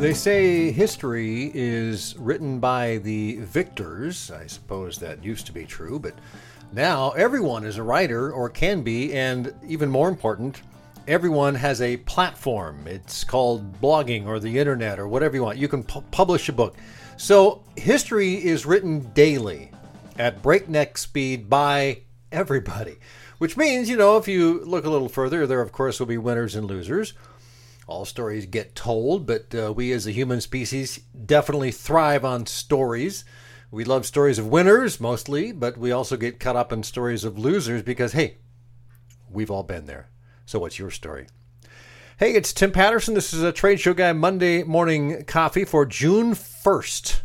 They say history is written by the victors. I suppose that used to be true, but now everyone is a writer or can be, and even more important, everyone has a platform. It's called blogging or the internet or whatever you want. You can pu- publish a book. So history is written daily at breakneck speed by everybody, which means, you know, if you look a little further, there of course will be winners and losers. All stories get told, but uh, we as a human species definitely thrive on stories. We love stories of winners mostly, but we also get caught up in stories of losers because, hey, we've all been there. So, what's your story? Hey, it's Tim Patterson. This is a Trade Show Guy Monday morning coffee for June 1st,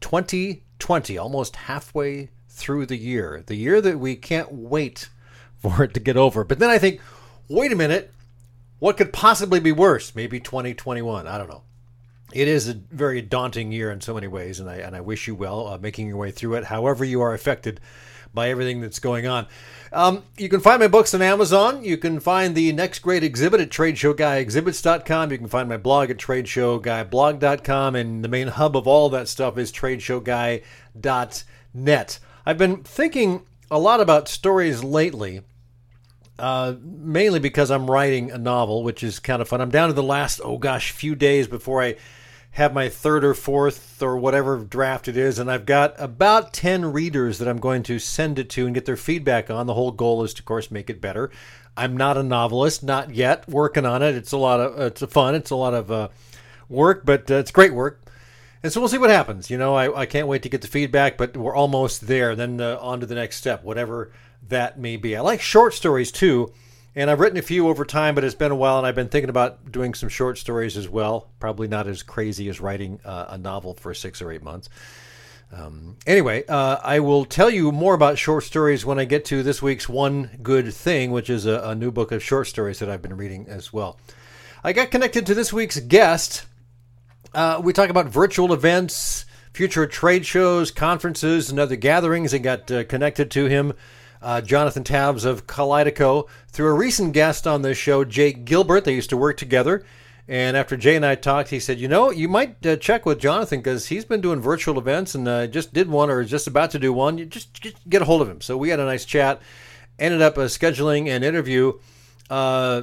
2020, almost halfway through the year. The year that we can't wait for it to get over. But then I think, wait a minute, what could possibly be worse? Maybe 2021. I don't know. It is a very daunting year in so many ways, and I and I wish you well uh, making your way through it. However, you are affected by everything that's going on. Um, you can find my books on Amazon. You can find the next great exhibit at TradeshowGuyExhibits.com. You can find my blog at TradeshowGuyBlog.com, and the main hub of all that stuff is TradeshowGuy.net. I've been thinking a lot about stories lately uh, mainly because I'm writing a novel, which is kind of fun. I'm down to the last, oh gosh, few days before I have my third or fourth or whatever draft it is, and I've got about 10 readers that I'm going to send it to and get their feedback on. The whole goal is to, of course, make it better. I'm not a novelist, not yet. Working on it. It's a lot of it's fun. It's a lot of uh, work, but uh, it's great work. And so we'll see what happens. You know, I, I can't wait to get the feedback, but we're almost there. Then uh, on to the next step, whatever that may be. I like short stories too, and I've written a few over time, but it's been a while, and I've been thinking about doing some short stories as well. Probably not as crazy as writing uh, a novel for six or eight months. Um, anyway, uh, I will tell you more about short stories when I get to this week's One Good Thing, which is a, a new book of short stories that I've been reading as well. I got connected to this week's guest. Uh, we talk about virtual events, future trade shows, conferences, and other gatherings, and got uh, connected to him uh, Jonathan Tabs of Kaleido through a recent guest on this show, Jay Gilbert. They used to work together. And after Jay and I talked, he said, You know, you might uh, check with Jonathan because he's been doing virtual events and uh, just did one or is just about to do one. You just, just, get a hold of him. So we had a nice chat. Ended up uh, scheduling an interview uh,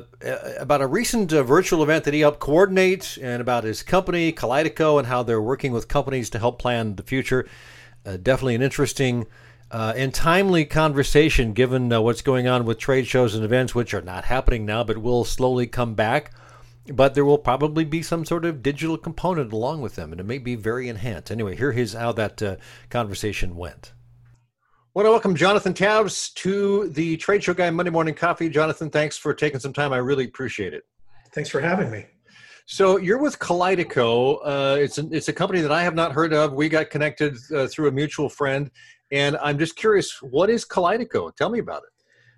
about a recent uh, virtual event that he helped coordinate and about his company, Kaleido, and how they're working with companies to help plan the future. Uh, definitely an interesting uh, and timely conversation given uh, what's going on with trade shows and events, which are not happening now but will slowly come back. But there will probably be some sort of digital component along with them, and it may be very enhanced. Anyway, here is how that uh, conversation went. I want to welcome Jonathan Tabbs to the Trade Show Guy Monday Morning Coffee. Jonathan, thanks for taking some time. I really appreciate it. Thanks for having me. So you're with Kaleido. Uh, it's a, it's a company that I have not heard of. We got connected uh, through a mutual friend, and I'm just curious, what is Kaleido? Tell me about it.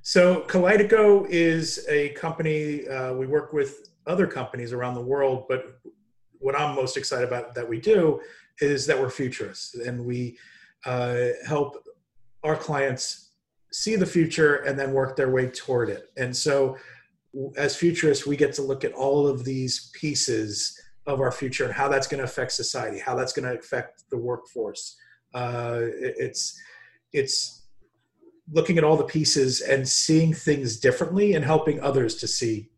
So Kaleido is a company uh, we work with other companies around the world, but what I'm most excited about that we do is that we're futurists and we uh, help our clients see the future and then work their way toward it. And so as futurists, we get to look at all of these pieces of our future and how that's going to affect society, how that's going to affect the workforce, uh, it's it's looking at all the pieces and seeing things differently and helping others to see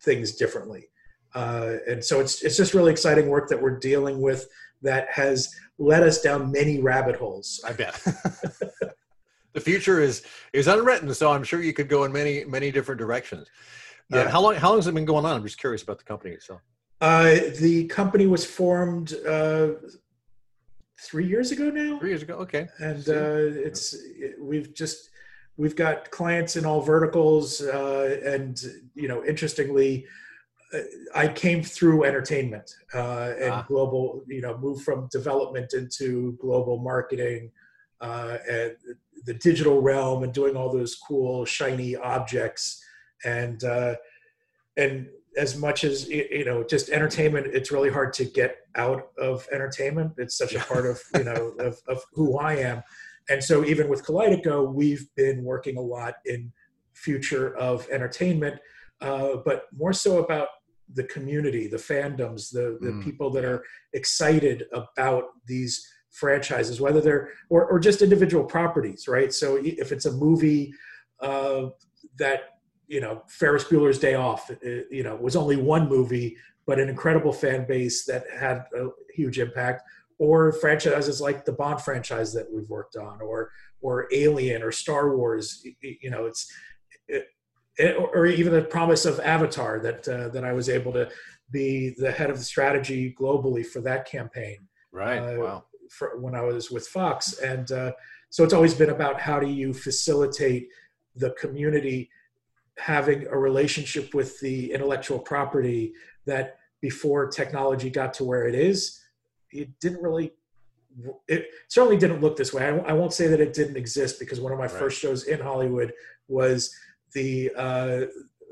things differently. Uh, and so it's it's just really exciting work that we're dealing with that has led us down many rabbit holes. I bet. the future is is unwritten, so I'm sure you could go in many many different directions. Uh, yeah. Uh, how long how long has it been going on? I'm just curious about the company itself. Uh, the company was formed uh, three years ago now. Three years ago, okay. And uh, it's it, we've just we've got clients in all verticals, uh, and you know, interestingly, uh, I came through entertainment uh, and ah. global. You know, moved from development into global marketing uh, and the digital realm, and doing all those cool shiny objects and uh, and as much as you know just entertainment it's really hard to get out of entertainment it's such a part of you know of, of who i am and so even with kaleido we've been working a lot in future of entertainment uh, but more so about the community, the fandoms, the the Mm. people that are excited about these franchises, whether they're or, or just individual properties, right? So if it's a movie uh, that you know Ferris Bueller's Day Off, uh, you know, was only one movie, but an incredible fan base that had a huge impact, or franchises like the Bond franchise that we've worked on, or or Alien or Star Wars, you know, it's it, it, or even the promise of Avatar that uh, that I was able to be the head of the strategy globally for that campaign Right. Uh, wow. for when I was with Fox, and uh, so it's always been about how do you facilitate the community having a relationship with the intellectual property that before technology got to where it is, it didn't really. It certainly didn't look this way. I, I won't say that it didn't exist because one of my Right. first shows in Hollywood was the uh,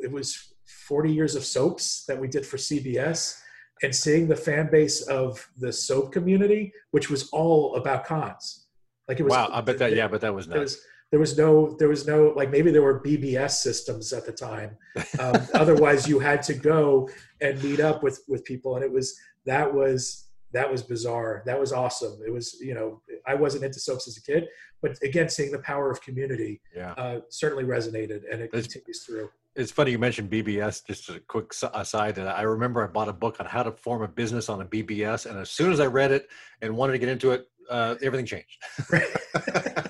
it was 40 years of soaps that we did for CBS and seeing the fan base of the soap community, which was all about cons. Like it was Wow. I bet that. Yeah, but that was was there was no there was no like maybe there were BBS systems at the time. Um, otherwise, you had to go and meet up with with people, and it was that was that was bizarre. That was awesome. It was you know I wasn't into soaps as a kid, but again, seeing the power of community Yeah. uh, certainly resonated, and it It's- continues through. It's funny you mentioned BBS. Just a quick aside, that I remember I bought a book on how to form a business on a BBS, and as soon as I read it and wanted to get into it, uh, everything changed.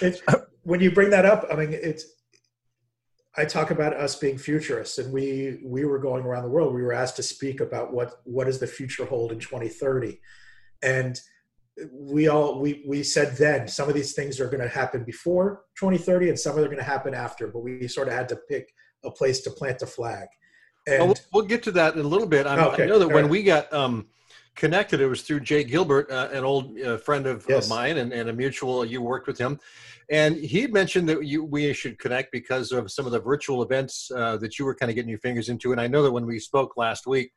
it's, when you bring that up, I mean, it's. I talk about us being futurists, and we we were going around the world. We were asked to speak about what what does the future hold in 2030, and we all we we said then some of these things are going to happen before 2030, and some of them are going to happen after. But we sort of had to pick a place to plant the flag. And we'll, we'll get to that in a little bit. I'm, Okay, I know that when right. we got um, connected, it was through Jay Gilbert, uh, an old uh, friend of, Yes. of mine and, and a mutual. You worked with him, and he mentioned that you we should connect because of some of the virtual events uh, that you were kind of getting your fingers into. And I know that when we spoke last week,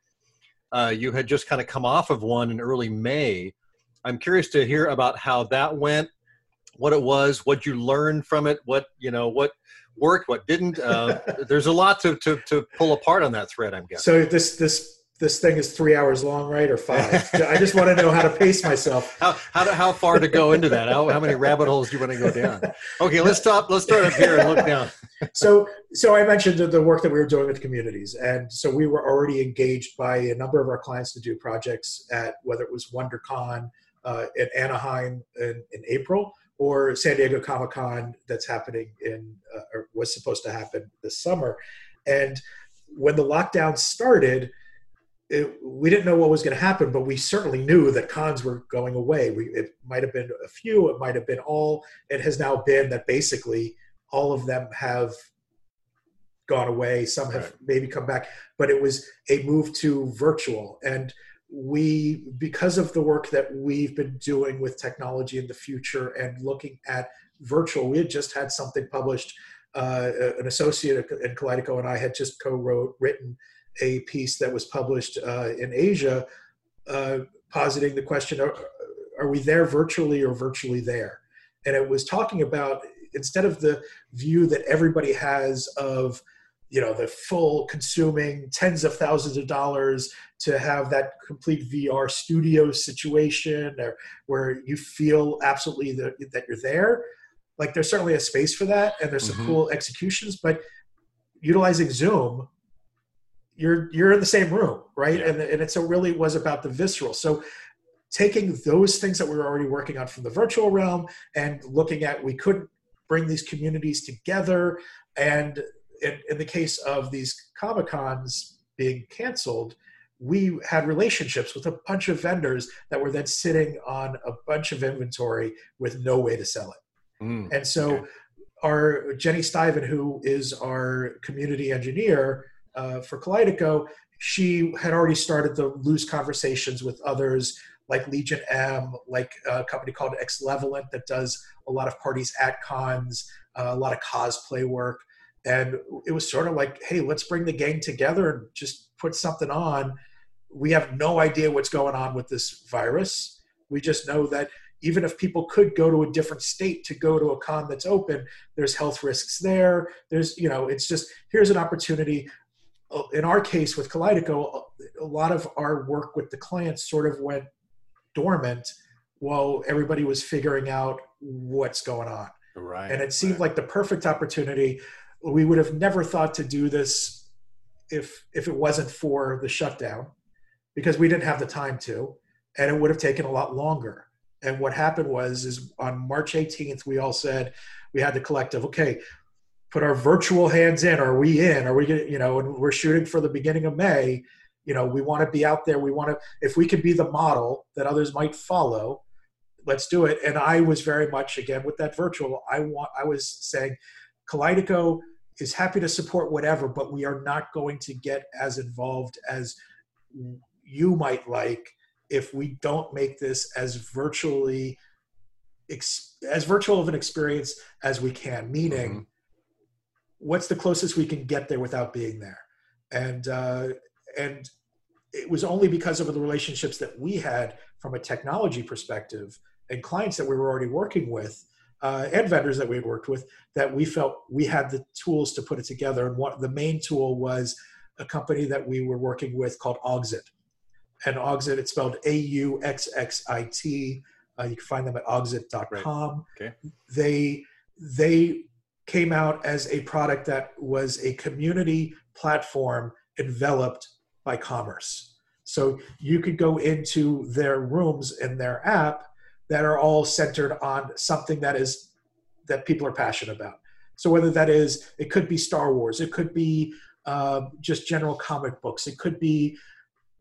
uh, you had just kind of come off of one in early May. I'm curious to hear about how that went, what it was, what you learned from it, what you know, what worked, what didn't. Uh, there's a lot to, to to pull apart on that thread. I'm guessing. so this this this thing is three hours long, right, or five? I just want to know how to pace myself. How how, to, how far to go into that? How, how many rabbit holes do you want to go down? Okay, let's stop. Let's start up here and look down. so so i mentioned the- the work that we were doing with communities and so we were already engaged by a number of our clients to do projects at whether it was wondercon uh, in anaheim in, in april or san diego comic-con that's happening in uh, or was supposed to happen this summer and when the lockdown started it, we didn't know what was going to happen, but we certainly knew that cons were going away. We, it might have been a few, it might have been all. It has now been that basically all of them have gone away. Some have Right. maybe come back, but it was a move to virtual. And we, because of the work that we've been doing with technology in the future and looking at virtual, we had just had something published. Uh, an associate in Kaleido and I had just co-wrote written a piece that was published uh, in Asia, uh, positing the question: are, are we there virtually or virtually there? And it was talking about instead of the view that everybody has of you know the full consuming tens of thousands of dollars to have that complete VR studio situation or where you feel absolutely that, that you're there. Like there's certainly a space for that, and there's some Mhm. cool executions, but utilizing Zoom, you're you're in the same room, right? Yeah. And and it's a really was about the visceral. So taking those things that we were already working on from the virtual realm and looking at we couldn't bring these communities together and in, in the case of these comic cons being canceled we had relationships with a bunch of vendors that were then sitting on a bunch of inventory with no way to sell it Mm, and so Okay. our Jenny Stiven, who is our community engineer uh, for Kaleido, she had already started the loose conversations with others like Legion M, like a company called Xlevelent that does a lot of parties at cons, uh, a lot of cosplay work. And it was sort of like, hey, let's bring the gang together and just put something on. We have no idea what's going on with this virus. We just know that even if people could go to a different state to go to a con that's open, there's health risks there. There's, you know, it's just here's an opportunity. Uh, in our case with Kaleido, a lot of our work with the clients sort of went dormant while everybody was figuring out what's going on. Right. And it seemed right. like the perfect opportunity. We would have never thought to do this if if it wasn't for the shutdown, because we didn't have the time to, and it would have taken a lot longer. And what happened was, is on March 18th, we all said we had the collective. Okay, put our virtual hands in. Are we in? Are we going you know, and we're shooting for the beginning of May. You know, we want to be out there. We want to, if we could be the model that others might follow, let's do it. And I was very much, again, with that virtual, I want, I was saying, Kaleido is happy to support whatever, but we are not going to get as involved as you might like if we don't make this as virtually as virtual of an experience as we can meaning mm-hmm what's the closest we can get there without being there? And uh, and it was only because of the relationships that we had from a technology perspective and clients that we were already working with uh, and vendors that we had worked with that we felt we had the tools to put it together. And what the main tool was a company that we were working with called Auxxit and Auxxit it's spelled a-u-x-x-i-t uh, you can find them at auxxit.com right. okay. they they came out as a product that was a community platform enveloped by commerce. So you could go into their rooms in their app that are all centered on something that is that people are passionate about. So whether that is, it could be Star Wars, it could be uh, just general comic books, it could be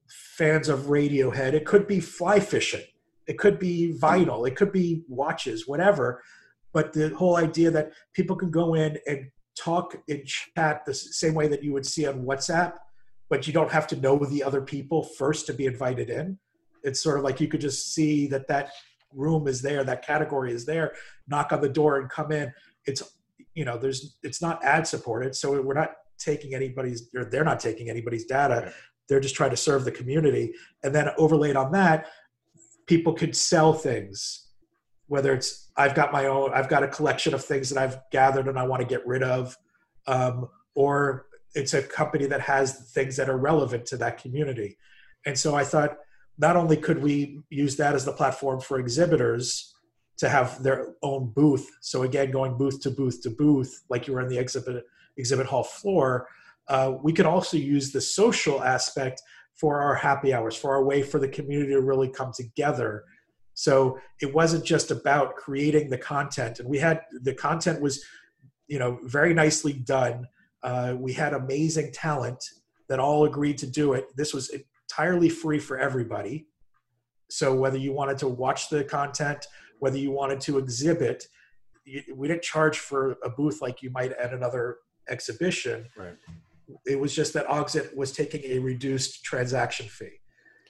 fans of Radiohead, it could be fly fishing, it could be vinyl, it could be watches, whatever but the whole idea that people can go in and talk and chat the same way that you would see on WhatsApp, but you don't have to know the other people first to be invited in. It's sort of like you could just see that that room is there, that category is there, knock on the door and come in. It's you know, there's it's not ad supported, so we're not taking anybody's or they're not taking anybody's data. They're just trying to serve the community. And then overlaid on that, people could sell things whether it's I've got my own, I've got a collection of things that I've gathered and I want to get rid of, um, or it's a company that has things that are relevant to that community. And so I thought not only could we use that as the platform for exhibitors to have their own booth. So again, going booth to booth to booth, like you were in the exhibit exhibit hall floor, uh, we could also use the social aspect for our happy hours, for our way for the community to really come together so it wasn't just about creating the content, and we had the content was, you know, very nicely done. Uh, we had amazing talent that all agreed to do it. This was entirely free for everybody. So whether you wanted to watch the content, whether you wanted to exhibit, we didn't charge for a booth like you might at another exhibition. Right. It was just that Auxxit was taking a reduced transaction fee.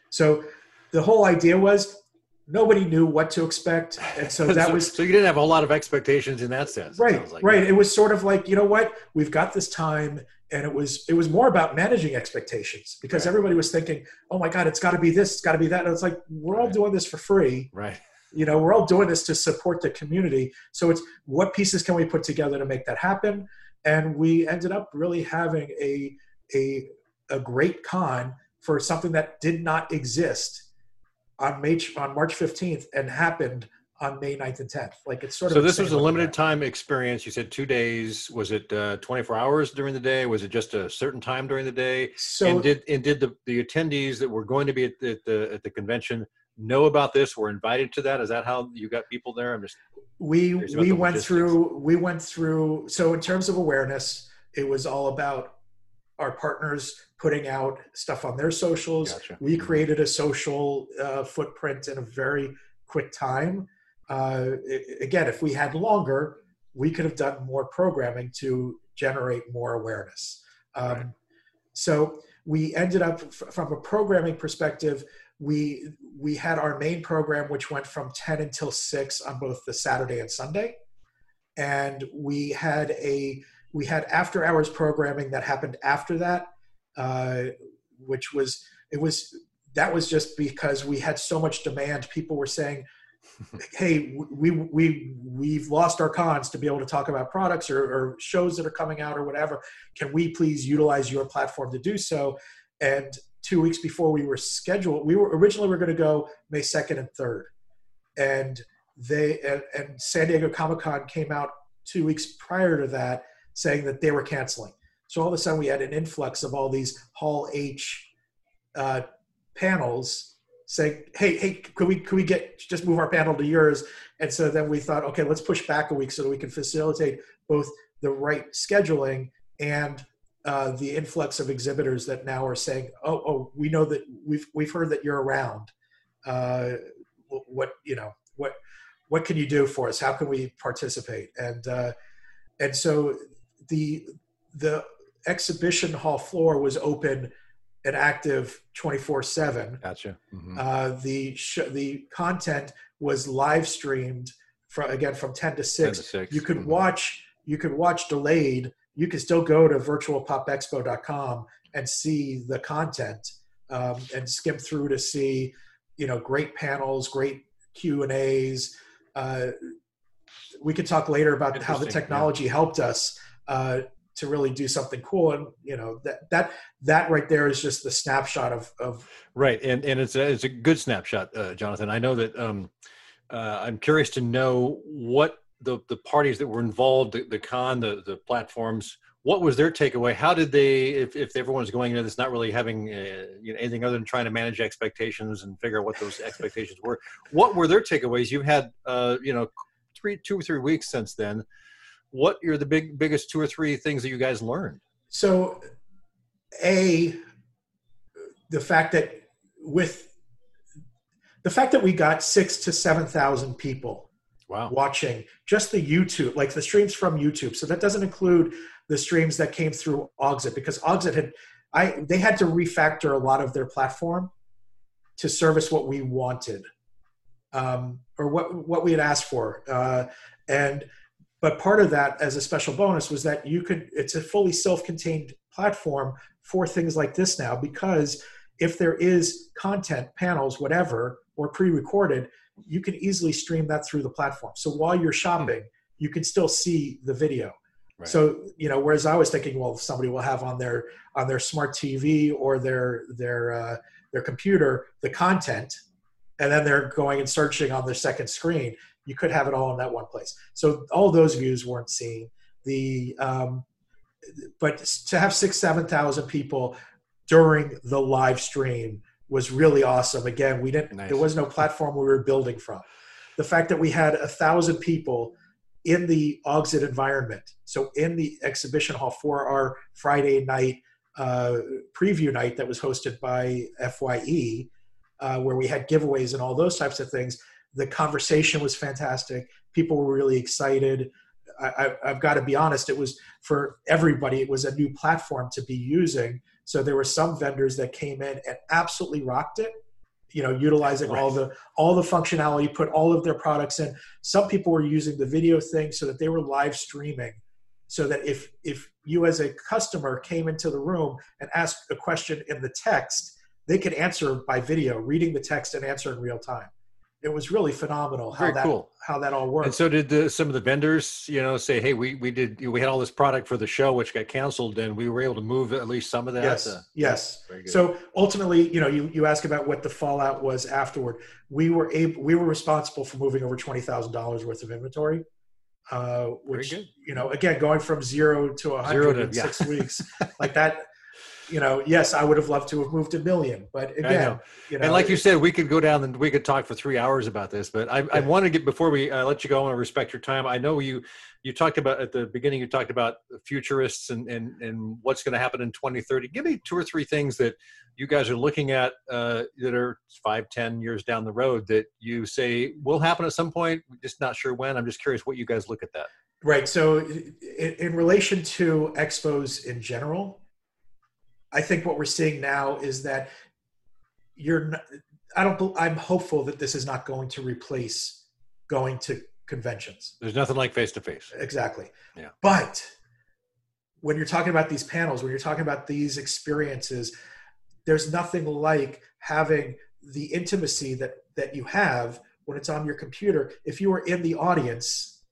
So the whole idea was nobody knew what to expect and so that so, was so you didn't have a lot of expectations in that sense right like. right it was sort of like you know what we've got this time and it was it was more about managing expectations because right. everybody was thinking oh my god it's got to be this it's got to be that and it's like we're all right. doing this for free right you know we're all doing this to support the community so it's what pieces can we put together to make that happen and we ended up really having a a a great con for something that did not exist on May on March 15th and happened on May 9th and 10th. Like it's sort of. So this was a limited time experience. You said two days. Was it uh, 24 hours during the day? Was it just a certain time during the day? So and did and did the, the attendees that were going to be at the, at the at the convention know about this? Were invited to that? Is that how you got people there? I'm just. We we went through we went through. So in terms of awareness, it was all about our partners putting out stuff on their socials. Gotcha. We mm-hmm. created a social uh, footprint in a very quick time. Uh, it, again, if we had longer, we could have done more programming to generate more awareness. Um, right. So we ended up, f- from a programming perspective, we we had our main program, which went from 10 until 6 on both the Saturday and Sunday, and we had a we had after hours programming that happened after that uh, which was it was that was just because we had so much demand. People were saying, hey, we we we've lost our cons to be able to talk about products or, or shows that are coming out or whatever. Can we please utilize your platform to do so? And two weeks before we were scheduled, we were originally we are going to go May second and third, and they and, and San Diego Comic Con came out two weeks prior to that saying that they were canceling. So all of a sudden we had an influx of all these Hall H uh, panels saying, "Hey, hey, could we could we get just move our panel to yours?" And so then we thought, okay, let's push back a week so that we can facilitate both the right scheduling and uh, the influx of exhibitors that now are saying, "Oh, oh, we know that we've we've heard that you're around. Uh, what you know, what what can you do for us? How can we participate?" And uh, and so the the exhibition hall floor was open and active 24 7 gotcha mm-hmm. uh, the sh- the content was live streamed from again from 10 to 6, 10 to 6. you could mm-hmm. watch you could watch delayed you could still go to virtualpopexpo.com and see the content um, and skim through to see you know great panels great q and a's uh, we could talk later about how the technology yeah. helped us uh, to really do something cool. And you know that that that right there is just the snapshot of of right. And and it's a it's a good snapshot uh, jonathan. I know that um uh, i'm curious to know what the the parties that were involved the, the con the the platforms what was their takeaway? How did they if, if everyone's going into this not really having uh, you know, anything other than trying to manage expectations and figure out what those expectations were what were their takeaways? You've had uh you know three two or three weeks since then what are the big biggest two or three things that you guys learned? So, a the fact that with the fact that we got six to seven thousand people wow. watching just the YouTube, like the streams from YouTube. So that doesn't include the streams that came through Auxxit because Auxxit had I they had to refactor a lot of their platform to service what we wanted um, or what what we had asked for, uh, and but part of that, as a special bonus, was that you could, it's a fully self contained platform for things like this now, because if there is content, panels, whatever, or pre recorded, you can easily stream that through the platform. So while you're shopping, you can still see the video. Right. So you know, whereas I was thinking, well, somebody will have on their on their smart TV or their their uh, their computer the content, and then they're going and searching on their second screen you could have it all in that one place. So all those views weren't seen. The um, but to have six, seven thousand people during the live stream was really awesome. Again, we didn't. Nice. There was no platform we were building from. The fact that we had a thousand people in the Auxxit environment, so in the exhibition hall for our Friday night uh, preview night that was hosted by FYE, uh, where we had giveaways and all those types of things the conversation was fantastic. People were really excited. I, have got to be honest, it was for everybody, it was a new platform to be using. So there were some vendors that came in and absolutely rocked it, you know, utilizing right. all the all the functionality, put all of their products in. Some people were using the video thing so that they were live streaming. So that if if you as a customer came into the room and asked a question in the text, they could answer by video, reading the text and answer in real time it was really phenomenal how Very that cool. how that all worked. And so did the, some of the vendors, you know, say, "Hey, we we did we had all this product for the show which got canceled, and we were able to move at least some of that." Yes, uh, yes. So ultimately, you know, you you ask about what the fallout was afterward. We were able, we were responsible for moving over twenty thousand dollars worth of inventory. Uh, which you know, again, going from zero to a hundred in yeah. six weeks, like that you know, yes, I would have loved to have moved a million, but again, you know, and like you said, we could go down and we could talk for three hours about this. But I, yeah. I want to get before we uh, let you go. I want to respect your time. I know you you talked about at the beginning. You talked about futurists and and and what's going to happen in 2030. Give me two or three things that you guys are looking at uh, that are five, ten years down the road that you say will happen at some point. Just not sure when. I'm just curious what you guys look at that. Right. So, in, in relation to expos in general, I think what we're seeing now is that you're. Not, I don't. I'm hopeful that this is not going to replace going to conventions. There's nothing like face to face. Exactly. Yeah. But when you're talking about these panels, when you're talking about these experiences, there's nothing like having the intimacy that that you have when it's on your computer, if you are in the audience,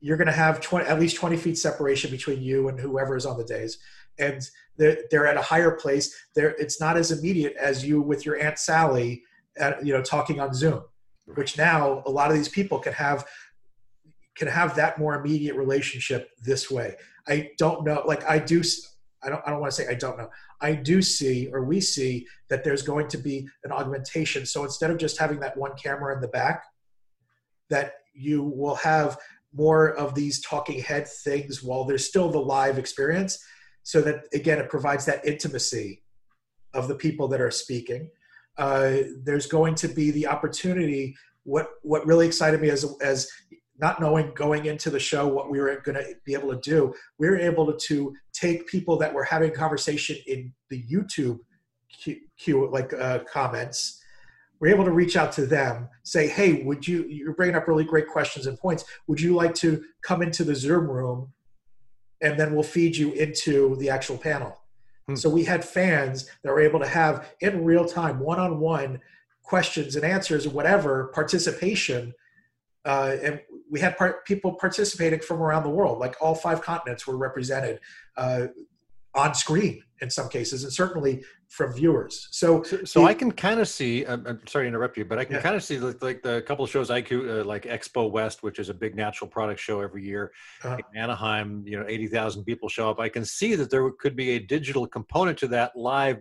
you're going to have 20, at least 20 feet separation between you and whoever is on the dais. And they're, they're at a higher place. They're, it's not as immediate as you with your Aunt Sally, at, you know, talking on Zoom, which now a lot of these people can have can have that more immediate relationship this way. I don't know, like I do, I don't, I don't want to say I don't know. I do see, or we see, that there's going to be an augmentation. So instead of just having that one camera in the back, that you will have more of these talking head things while there's still the live experience. So that again, it provides that intimacy of the people that are speaking. Uh, there's going to be the opportunity. What what really excited me as as not knowing going into the show what we were going to be able to do, we were able to, to take people that were having conversation in the YouTube queue, like uh, comments. We're able to reach out to them, say, "Hey, would you? You're bringing up really great questions and points. Would you like to come into the Zoom room, and then we'll feed you into the actual panel." Hmm. So we had fans that were able to have in real time, one-on-one questions and answers, whatever participation uh, and we had part, people participating from around the world, like all five continents were represented uh, on screen in some cases, and certainly from viewers. So, so, so I can kind of see. I'm, I'm, sorry to interrupt you, but I can yeah. kind of see like, like, the couple of shows I uh, like Expo West, which is a big natural product show every year. Uh-huh. In Anaheim, you know, eighty thousand people show up. I can see that there could be a digital component to that live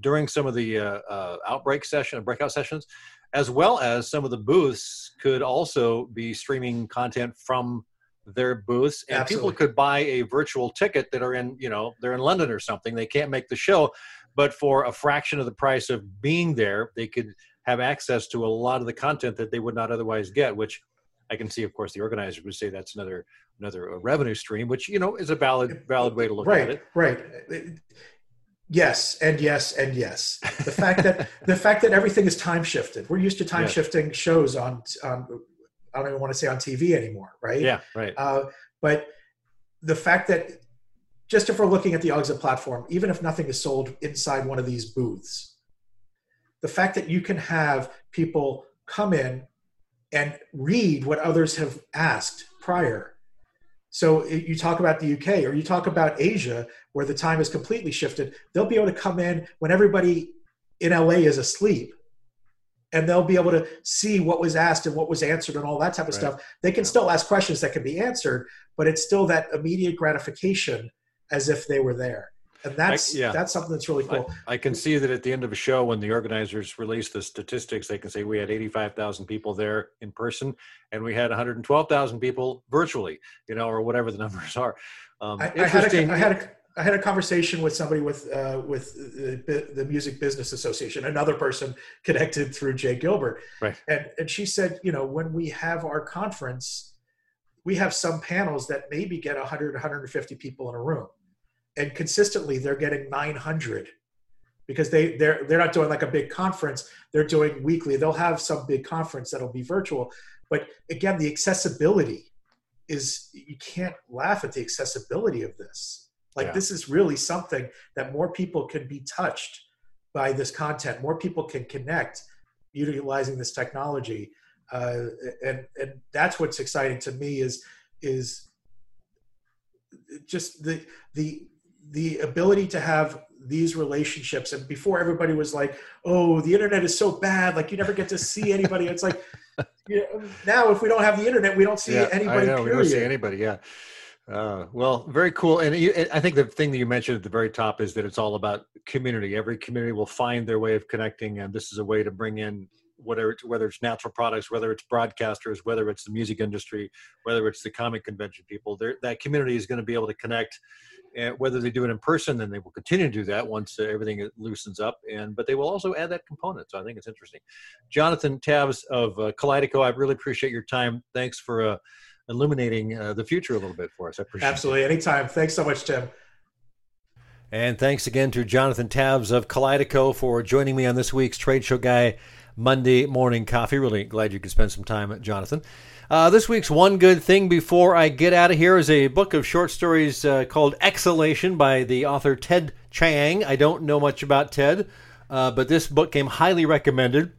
during some of the uh, uh outbreak session, breakout sessions as well as some of the booths could also be streaming content from their booths and Absolutely. people could buy a virtual ticket that are in you know they're in london or something they can't make the show but for a fraction of the price of being there they could have access to a lot of the content that they would not otherwise get which i can see of course the organizers would say that's another another revenue stream which you know is a valid valid way to look right, at it right right. Yes, and yes, and yes. The fact that the fact that everything is time shifted. We're used to time shifting shows on on I don't even want to say on TV anymore, right? Yeah, right. Uh, but the fact that just if we're looking at the Auxxit platform, even if nothing is sold inside one of these booths, the fact that you can have people come in and read what others have asked prior so you talk about the UK or you talk about Asia, where the time is completely shifted. They'll be able to come in when everybody in LA is asleep, and they'll be able to see what was asked and what was answered and all that type of right. stuff. They can still ask questions that can be answered, but it's still that immediate gratification as if they were there and that's I, yeah. that's something that's really cool. I, I, can see that at the end of a show, when the organizers release the statistics, they can say we had 85,000 people there in person, and we had 112,000 people virtually, you know, or whatever the numbers are. Um, I, I, had a, I had a I had a conversation with somebody with uh, with the, the, Music Business Association, another person connected through Jay Gilbert, right? And and she said, you know, when we have our conference, we have some panels that maybe get 100, 150 people in a room and consistently they're getting 900 because they they're they're not doing like a big conference. They're doing weekly. They'll have some big conference that'll be virtual but again the accessibility is you can't laugh at the accessibility of this. Like yeah. this is really something that more people can be touched by this content. More people can connect utilizing this technology. Uh, and and that's what's exciting to me is is just the the the ability to have these relationships and before everybody was like oh the internet is so bad like you never get to see anybody. It's like you know, now if we don't have the internet we don't see yeah, anybody I know, we don't see anybody yeah. Uh, well very cool and you, i think the thing that you mentioned at the very top is that it's all about community. Every community will find their way of connecting and this is a way to bring in whatever it's, whether it's natural products, whether it's broadcasters, whether it's the music industry, whether it's the comic convention people, that community is going to be able to connect and whether they do it in person, then they will continue to do that once uh, everything loosens up. And but they will also add that component. So I think it's interesting. Jonathan Tabs of uh, Kaleido, I really appreciate your time. Thanks for uh, illuminating uh, the future a little bit for us. I appreciate absolutely it. anytime. Thanks so much, Tim. And thanks again to Jonathan Tabs of Kaleido for joining me on this week's Trade Show Guy Monday Morning Coffee. Really glad you could spend some time, Jonathan. Uh, this week's one good thing before I get out of here is a book of short stories uh, called Exhalation by the author Ted Chiang. I don't know much about Ted, uh, but this book came highly recommended.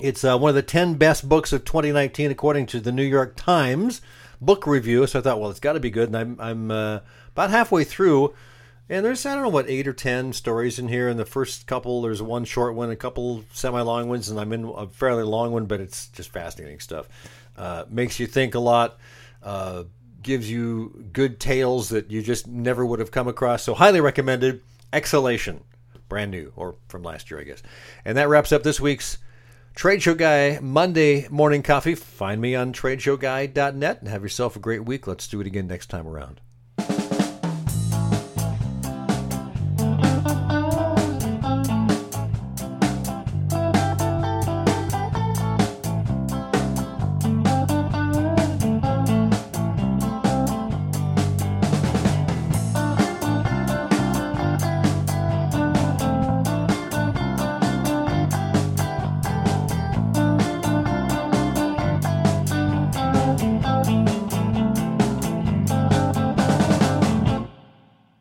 It's uh, one of the 10 best books of 2019, according to the New York Times book review. So I thought, well, it's got to be good. And I'm, I'm uh, about halfway through. And there's, I don't know, what, eight or 10 stories in here. In the first couple, there's one short one, a couple semi long ones, and I'm in a fairly long one, but it's just fascinating stuff. Uh, makes you think a lot, uh, gives you good tales that you just never would have come across. So, highly recommended. Exhalation, brand new, or from last year, I guess. And that wraps up this week's Trade Show Guy Monday morning coffee. Find me on tradeshowguy.net and have yourself a great week. Let's do it again next time around.